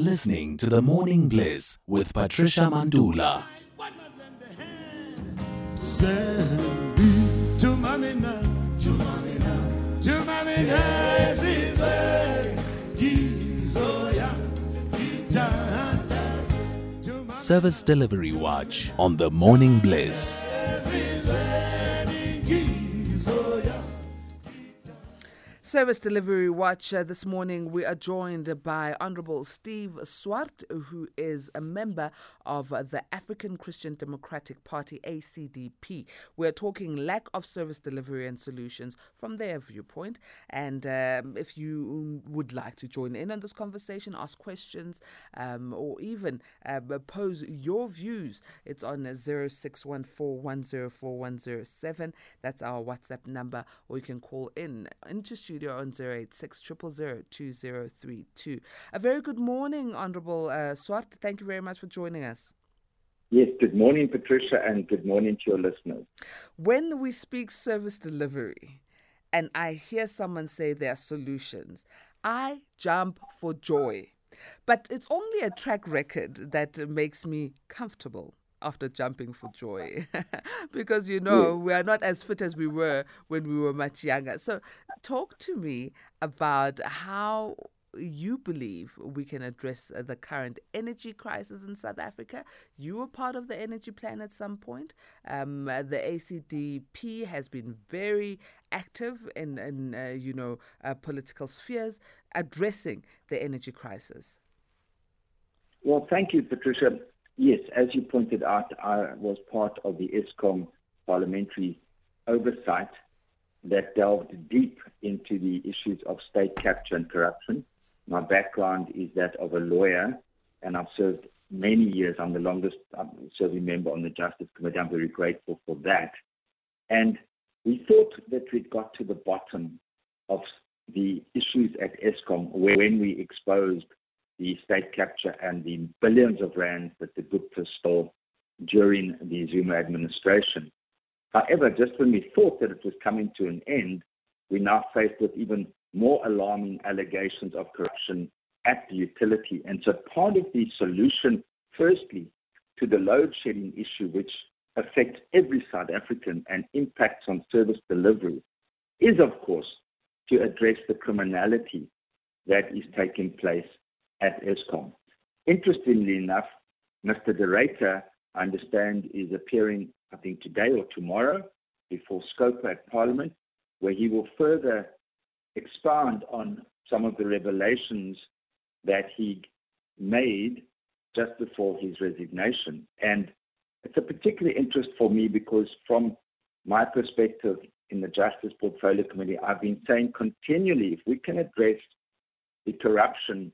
Listening to the Morning Bliss with Patricia Mandula. Service Delivery Watch on the Morning Bliss. Service Delivery Watch. Uh, this morning, we are joined by Honorable Steve Swart, who is a member of the African Christian Democratic Party, ACDP. We're talking lack of service delivery and solutions from their viewpoint. And um, if you would like to join in on this conversation, ask questions, um, or even uh, pose your views, it's on 0614104107. That's our WhatsApp number, or you can call in into studio on 086 2032. A very good morning, Honorable uh, Swart. Thank you very much for joining us. Yes, good morning, Patricia, and good morning to your listeners. When we speak service delivery, and I hear someone say there are solutions, I jump for joy. But it's only a track record that makes me comfortable after jumping for joy because you know we are not as fit as we were when we were much younger. So, talk to me about how you believe we can address the current energy crisis in South Africa. You were part of the energy plan at some point. Um, the ACDP has been very active in, in uh, you know, uh, political spheres addressing the energy crisis. Well, thank you, Patricia. Yes, as you pointed out, I was part of the Eskom parliamentary oversight that delved deep into the issues of state capture and corruption. My background is that of a lawyer, and I've served many years. I'm the longest um, serving member on the Justice Committee. I'm very grateful for that. And we thought that we'd got to the bottom of the issues at Eskom when we exposed the state capture and the billions of rands that the Gupta stole during the Zuma administration. However, just when we thought that it was coming to an end, we're now faced with even more alarming allegations of corruption at the utility. And so part of the solution, firstly, to the load shedding issue, which affects every South African and impacts on service delivery, is, of course, to address the criminality that is taking place at Eskom. Interestingly enough, Mr. De I understand, is appearing, I think, today or tomorrow before SCOPA at Parliament, where he will further expand on some of the revelations that he made just before his resignation. And it's a particular interest for me because, from my perspective in the Justice Portfolio Committee, I've been saying continually if we can address the corruption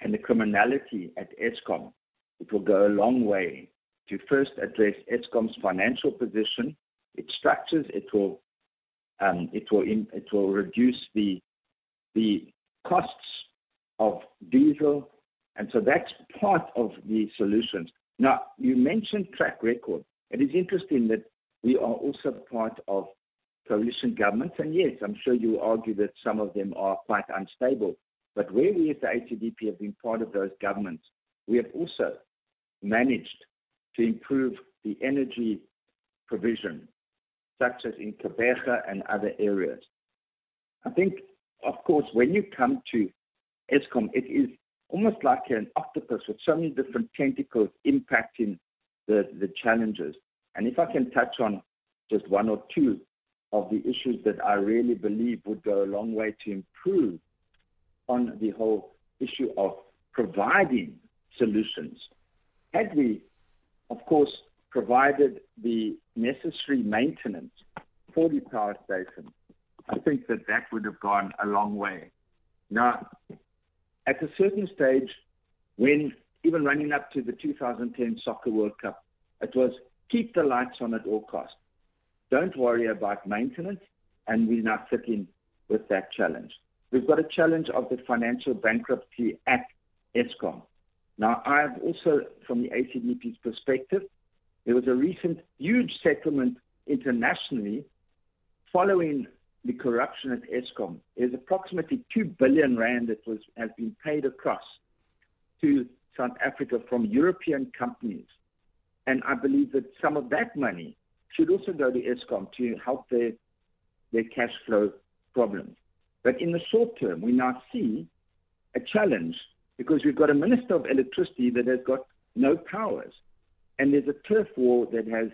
and the criminality at Eskom, it will go a long way to first address Eskom's financial position, its structures. It will um, it will it will reduce the the costs of diesel, and so that's part of the solutions. Now you mentioned track record. It is interesting that we are also part of coalition governments, and yes, I'm sure you argue that some of them are quite unstable. But where we as the ACDP have been part of those governments, we have also managed to improve the energy provision, such as in Gqeberha and other areas. I think, of course, when you come to Eskom, it is almost like an octopus with so many different tentacles impacting the, the challenges. And if I can touch on just one or two of the issues that I really believe would go a long way to improve on the whole issue of providing solutions. Had we, of course, provided the necessary maintenance for the power station, I think that that would have gone a long way. Now, at a certain stage, when even running up to the 2010 Soccer World Cup, it was keep the lights on at all costs. Don't worry about maintenance, and we're now sitting with that challenge. We've got a challenge of the financial bankruptcy at Eskom. Now, I've also, from the ACDP's perspective, there was a recent huge settlement internationally following the corruption at Eskom. There's approximately 2 billion rand that was, has been paid across to South Africa from European companies. And I believe that some of that money should also go to Eskom to help their, their cash flow problems. But in the short term, we now see a challenge because we've got a Minister of Electricity that has got no powers. And there's a turf war that has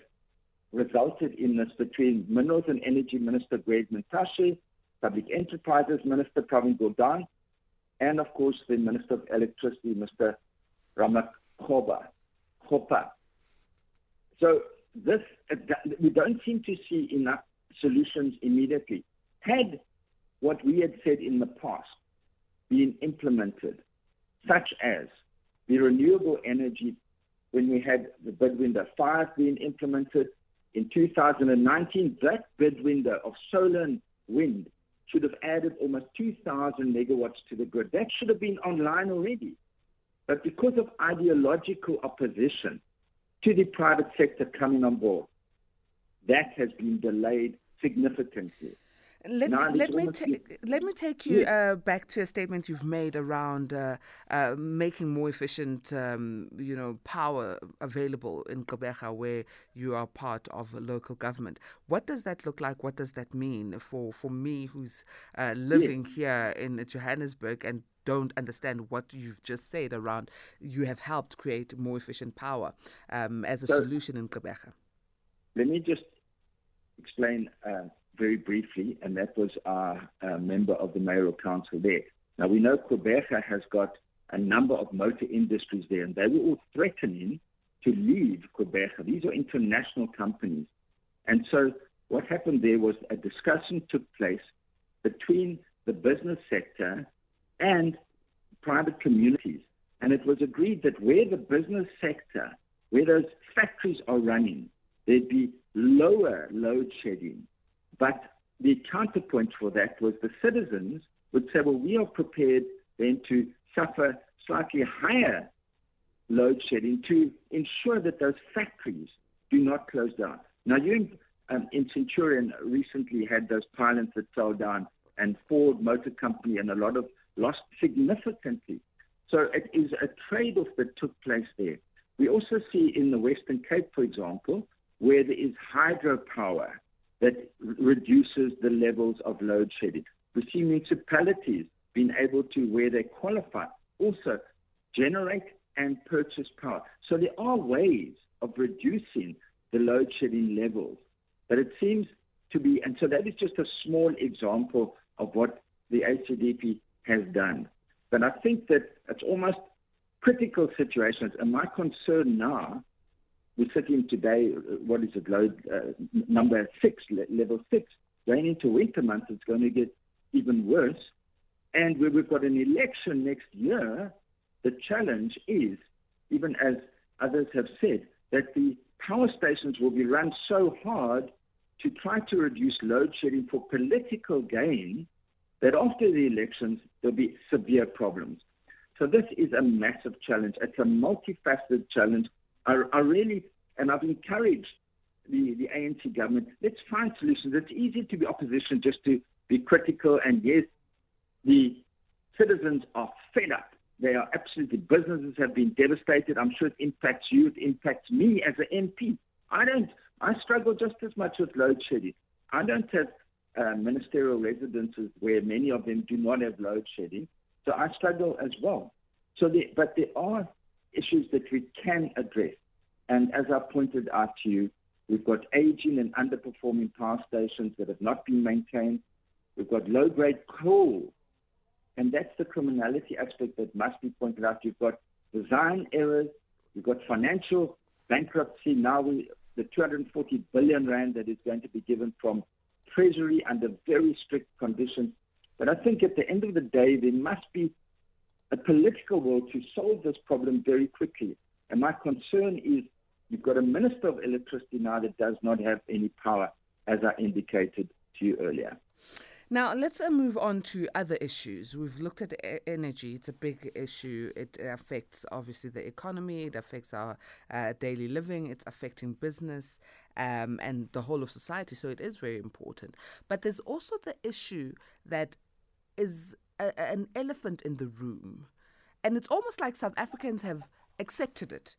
resulted in this between Minerals and Energy Minister Greg Mantashe, Public Enterprises Minister Pravin Gordhan, and of course the Minister of Electricity, Mr. Ramokgopa. So this we don't seem to see enough solutions immediately. Had what we had said in the past been implemented, such as the renewable energy, when we had the bid window 5 being implemented in 2019, that bid window of solar and wind should have added almost 2,000 megawatts to the grid. That should have been online already. But because of ideological opposition to the private sector coming on board, that has been delayed significantly. Let, me, let, me ta- let me take you uh, back to a statement you've made around uh, uh, making more efficient, um, you know, power available in Gqeberha, where you are part of a local government. What does that look like? What does that mean for, for me, who's uh, living yes. here in Johannesburg and don't understand what you've just said around you have helped create more efficient power um, as a so, solution in Gqeberha? Let me just explain uh, very briefly, and that was our uh, member of the mayoral council there. Now, we know Gqeberha has got a number of motor industries there, and they were all threatening to leave Gqeberha. These are international companies. And so what happened there was a discussion took place between the business sector and private communities. And it was agreed that where the business sector, where those factories are running, there'd be lower load shedding but the counterpoint for that was the citizens would say, well, we are prepared then to suffer slightly higher load shedding to ensure that those factories do not close down. Now, you in, um, in Centurion recently had those pylons that fell down, and Ford Motor Company and a lot of lost significantly. So it is a trade-off that took place there. We also see in the Western Cape, for example, where there is hydropower that reduces the levels of load shedding. We see municipalities being able to, where they qualify, also generate and purchase power. So there are ways of reducing the load shedding levels. But it seems to be, and so that is just a small example of what the ACDP has done. But I think that it's almost critical situations. And my concern now we're sitting today, uh, what is it, load uh, number six, level six. Going into winter months, it's going to get even worse. And where we've got an election next year, the challenge is, even as others have said, that the power stations will be run so hard to try to reduce load shedding for political gain that after the elections, there'll be severe problems. So this is a massive challenge. It's a multifaceted challenge I, really, and I've encouraged the, the ANC government, let's find solutions. It's easy to be opposition just to be critical. And yes, the citizens are fed up. They are absolutely, businesses have been devastated. I'm sure it impacts you. It impacts me as an MP. I don't, I struggle just as much with load shedding. I don't have uh, ministerial residences where many of them do not have load shedding. So I struggle as well. So, but there are issues that we can address. And as I pointed out to you, we've got aging and underperforming power stations that have not been maintained. We've got low-grade coal, and that's the criminality aspect that must be pointed out. You've got design errors, you've got financial bankruptcy. Now we, the 240 billion rand that is going to be given from Treasury under very strict conditions. But I think at the end of the day, there must be a political will to solve this problem very quickly. And my concern is you've got a Minister of Electricity now that does not have any power, as I indicated to you earlier. Now, let's uh, move on to other issues. We've looked at energy. It's a big issue. It affects, obviously, the economy. It affects our uh, daily living. It's affecting business um, and the whole of society. So it is very important. But there's also the issue that is a, an elephant in the room. And it's almost like South Africans have accepted it.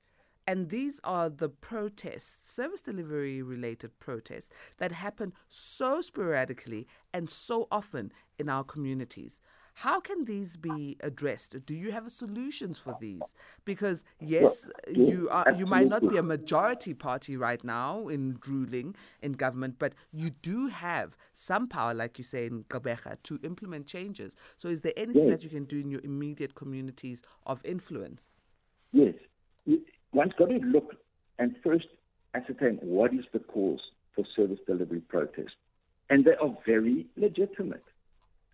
And these are the protests, service delivery related protests, that happen so sporadically and so often in our communities. How can these be addressed? Do you have solutions for these? Because yes, you are you might not be a majority party right now in ruling in government, but you do have some power, like you say in Gqeberha, to implement changes. So is there anything yes. that you can do in your immediate communities of influence? Yes. One's got to look and first ascertain what is the cause for service delivery protests. And they are very legitimate.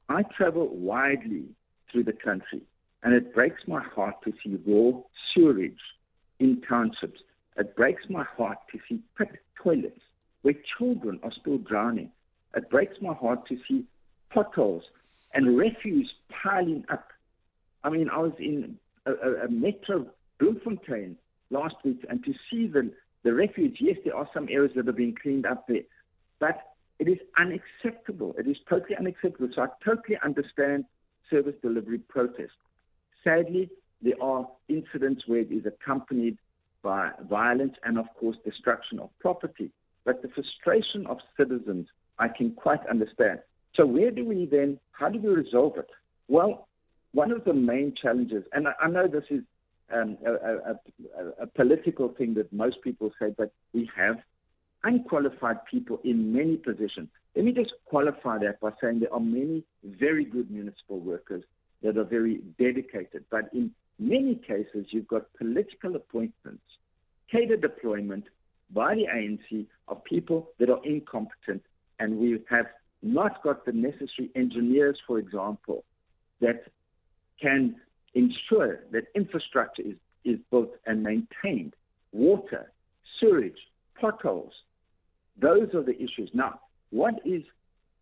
I travel widely through the country, and it breaks my heart to see raw sewage in townships. It breaks my heart to see pit toilets where children are still drowning. It breaks my heart to see potholes and refuse piling up. I mean, I was in a, a, a metro Bloemfontein last week, and to see the, the refuge, yes, there are some areas that are being cleaned up there, but it is unacceptable. It is totally unacceptable. So I totally understand service delivery protest. Sadly, there are incidents where it is accompanied by violence and, of course, destruction of property. But the frustration of citizens, I can quite understand. So where do we then, how do we resolve it? Well, one of the main challenges, and I, know this is um, a, a, a, political thing that most people say, but we have unqualified people in many positions. Let me just qualify that by saying there are many very good municipal workers that are very dedicated, but in many cases, you've got political appointments, cadre deployment by the ANC of people that are incompetent, and we have not got the necessary engineers, for example, that can ensure that infrastructure is, is built and maintained, water, sewage, potholes, those are the issues. Now, what is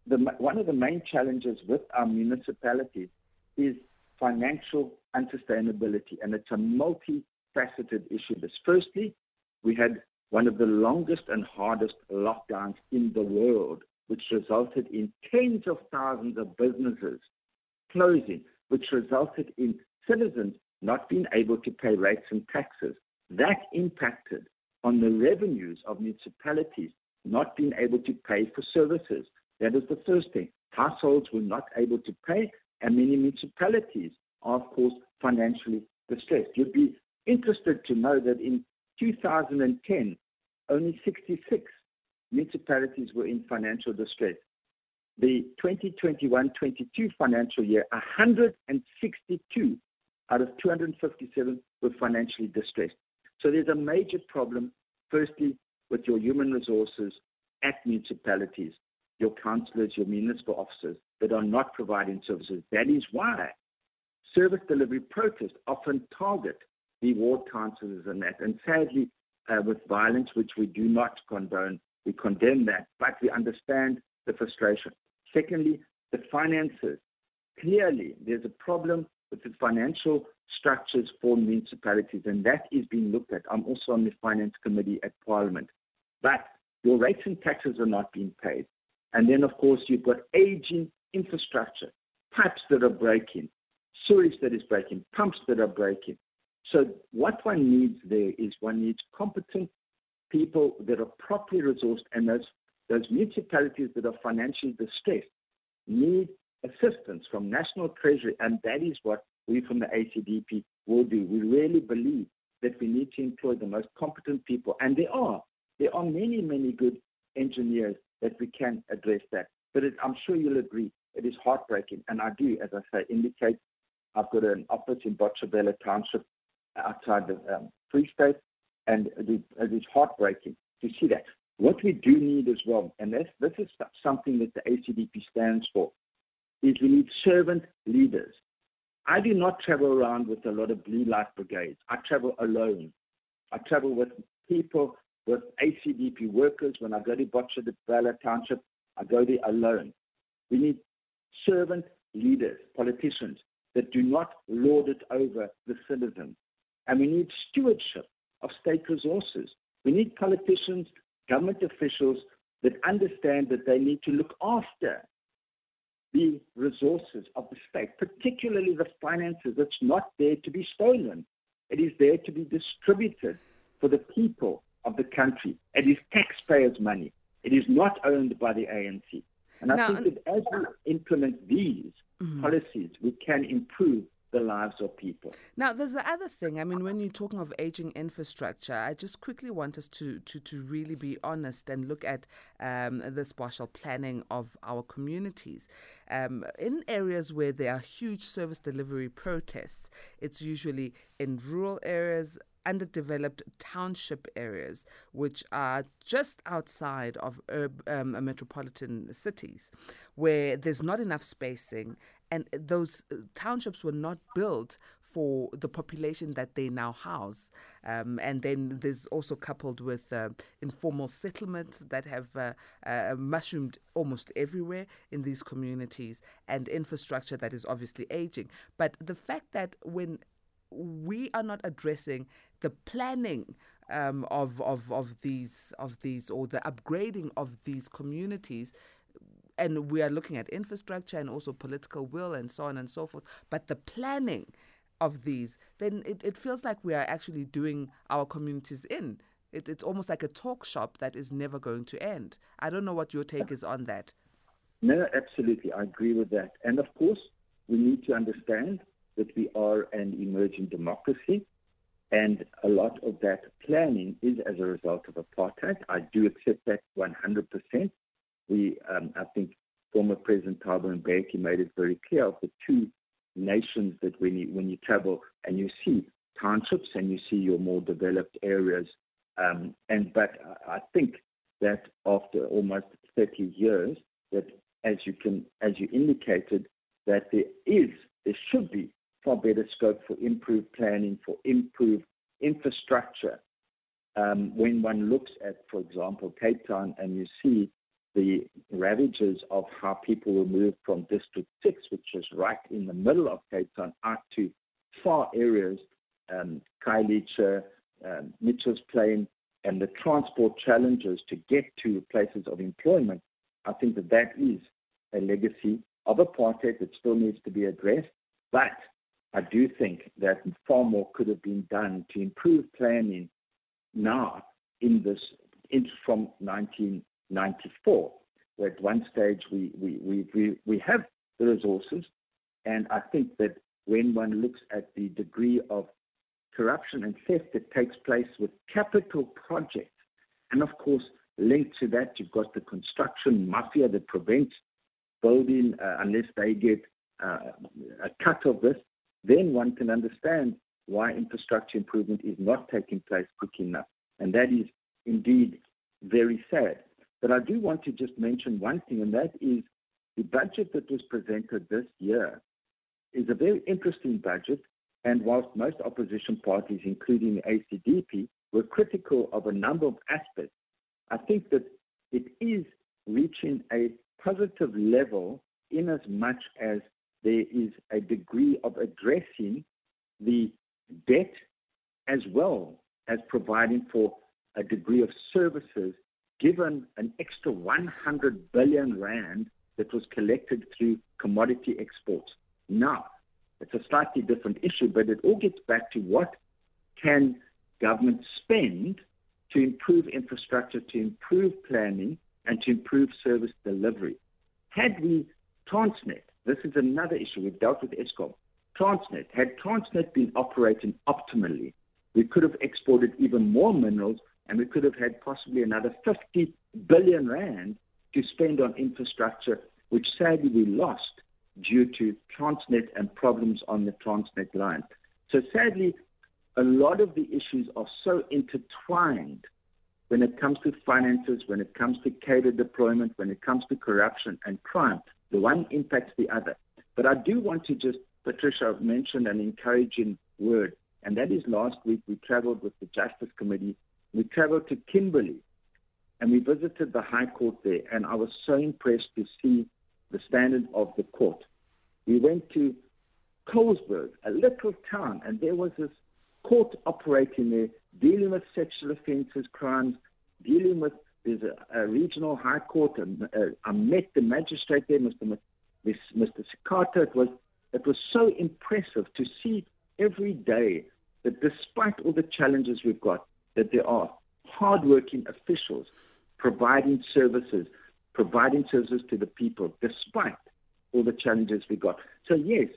the, one of the main challenges with our municipalities is financial unsustainability, and it's a multifaceted issue. This, firstly, we had one of the longest and hardest lockdowns in the world, which resulted in tens of thousands of businesses closing, which resulted in citizens not being able to pay rates and taxes. That impacted on the revenues of municipalities not being able to pay for services. That is the first thing. Households were not able to pay, and many municipalities are, of course, financially distressed. You'd be interested to know that in 2010, only 66 municipalities were in financial distress. The 2021-22 financial year, 162 out of 257 were financially distressed. So there's a major problem, firstly, with your human resources at municipalities, your councillors, your municipal officers that are not providing services. That is why service delivery protests often target the ward councillors and that. And sadly, uh, with violence, which we do not condone, we condemn that, but we understand the frustration. Secondly, the finances. Clearly, there's a problem with the financial structures for municipalities, and that is being looked at. I'm also on the Finance Committee at Parliament. But your rates and taxes are not being paid. And then, of course, you've got aging infrastructure, pipes that are breaking, sewage that is breaking, pumps that are breaking. So what one needs there is one needs competent people that are properly resourced, and those, those municipalities that are financially distressed need assistance from National Treasury, and that is what we from the ACDP will do. We really believe that we need to employ the most competent people, and there are. There are many, many good engineers that we can address that. But it, I'm sure you'll agree, it is heartbreaking. And I do, as I say, indicate I've got an office in Botshabelo Township outside the um, Free State, and it is, it is heartbreaking to see that. What we do need as well, and this, this is something that the ACDP stands for, is we need servant leaders. I do not travel around with a lot of blue light brigades. I travel alone. I travel with people with ACDP workers. When I go to Botshabelo Township, I go there alone. We need servant leaders, politicians that do not lord it over the citizens. And we need stewardship of state resources. We need politicians, government officials that understand that they need to look after the resources of the state, particularly the finances. It's not there to be stolen. It is there to be distributed for the people of the country. It is taxpayers' money. It is not owned by the ANC. And I Now, think that as we implement these Mm-hmm. policies, we can improve the lives of people. Now, there's the other thing. I mean, when you're talking of aging infrastructure, I just quickly want us to, to, to really be honest and look at um, the spatial planning of our communities. Um, in areas where there are huge service delivery protests, it's usually in rural areas, underdeveloped township areas, which are just outside of urb, um, metropolitan cities, where there's not enough spacing, and those uh, townships were not built for the population that they now house. Um, and then there's also coupled with uh, informal settlements that have uh, uh, mushroomed almost everywhere in these communities, and infrastructure that is obviously aging. But the fact that when we are not addressing the planning um, of, of, of these of these or the upgrading of these communities. And we are looking at infrastructure and also political will and so on and so forth. But the planning of these then it, it feels like we are actually doing our communities in. It, it's almost like a talk shop that is never going to end. I don't know what your take is on that. No, absolutely. I agree with that. And of course, we need to understand that we are an emerging democracy, and a lot of that planning is as a result of apartheid. I do accept that 100%. We, um, I think, former President Thabo Mbeki made it very clear of the two nations that when you when you travel and you see townships and you see your more developed areas, um, and but I think that after almost 30 years, that as you can, as you indicated, that there is, there should be far better scope for improved planning, for improved infrastructure. Um, when one looks at, for example, Cape Town, and you see the ravages of how people were moved from District 6, which is right in the middle of Cape Town, out to far areas, um, Khayelitsha, um, Mitchell's Plain, and the transport challenges to get to places of employment, I think that that is a legacy of apartheid that still needs to be addressed. But I do think that far more could have been done to improve planning now in this in, from 1994, where at one stage we, we, we, we, we have the resources. And I think that when one looks at the degree of corruption and theft that takes place with capital projects, and of course, linked to that, you've got the construction mafia that prevents building uh, unless they get uh, a cut of this, then one can understand why infrastructure improvement is not taking place quick enough. And that is indeed very sad. But I do want to just mention one thing, and that is the budget that was presented this year is a very interesting budget. And whilst most opposition parties, including the ACDP, were critical of a number of aspects, I think that it is reaching a positive level in as much as there is a degree of addressing the debt as well as providing for a degree of services given an extra 100 billion rand that was collected through commodity exports. Now, it's a slightly different issue, but it all gets back to what can government spend to improve infrastructure, to improve planning, and to improve service delivery. Had we Transnet, this is another issue, we've dealt with Eskom. Transnet, had Transnet been operating optimally, we could have exported even more minerals and we could have had possibly another 50 billion rand to spend on infrastructure, which sadly we lost due to Transnet and problems on the Transnet line. So sadly, a lot of the issues are so intertwined when it comes to finances, when it comes to cadre deployment, when it comes to corruption and crime. The one impacts the other. But I do want to just, Patricia mentioned an encouraging word, and that is last week we traveled with the Justice Committee. We traveled to Kimberley, and we visited the High Court there, and I was so impressed to see the standard of the court. We went to Colesberg, a little town, and there was this court operating there, dealing with sexual offences, crimes, dealing with, there's a, a regional high court, and uh, I met the magistrate there, Mr. Mr. Sikata. It was it was so impressive to see every day that despite all the challenges we've got, that there are hardworking officials providing services, providing services to the people, despite all the challenges we've got. So yes,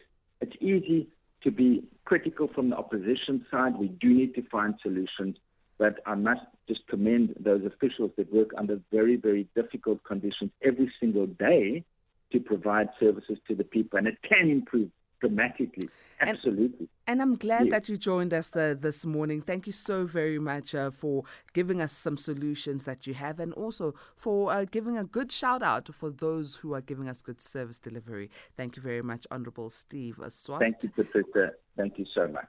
it's easy to be critical from the opposition side. We do need to find solutions, but I must just commend those officials that work under very, very difficult conditions every single day to provide services to the people, and it can improve dramatically. Absolutely. And, and I'm glad yes. that you joined us uh, this morning. Thank you so very much uh, for giving us some solutions that you have and also for uh, giving a good shout out for those who are giving us good service delivery. Thank you very much, Honorable Steve Swart. Thank you, Patricia. Thank you so much.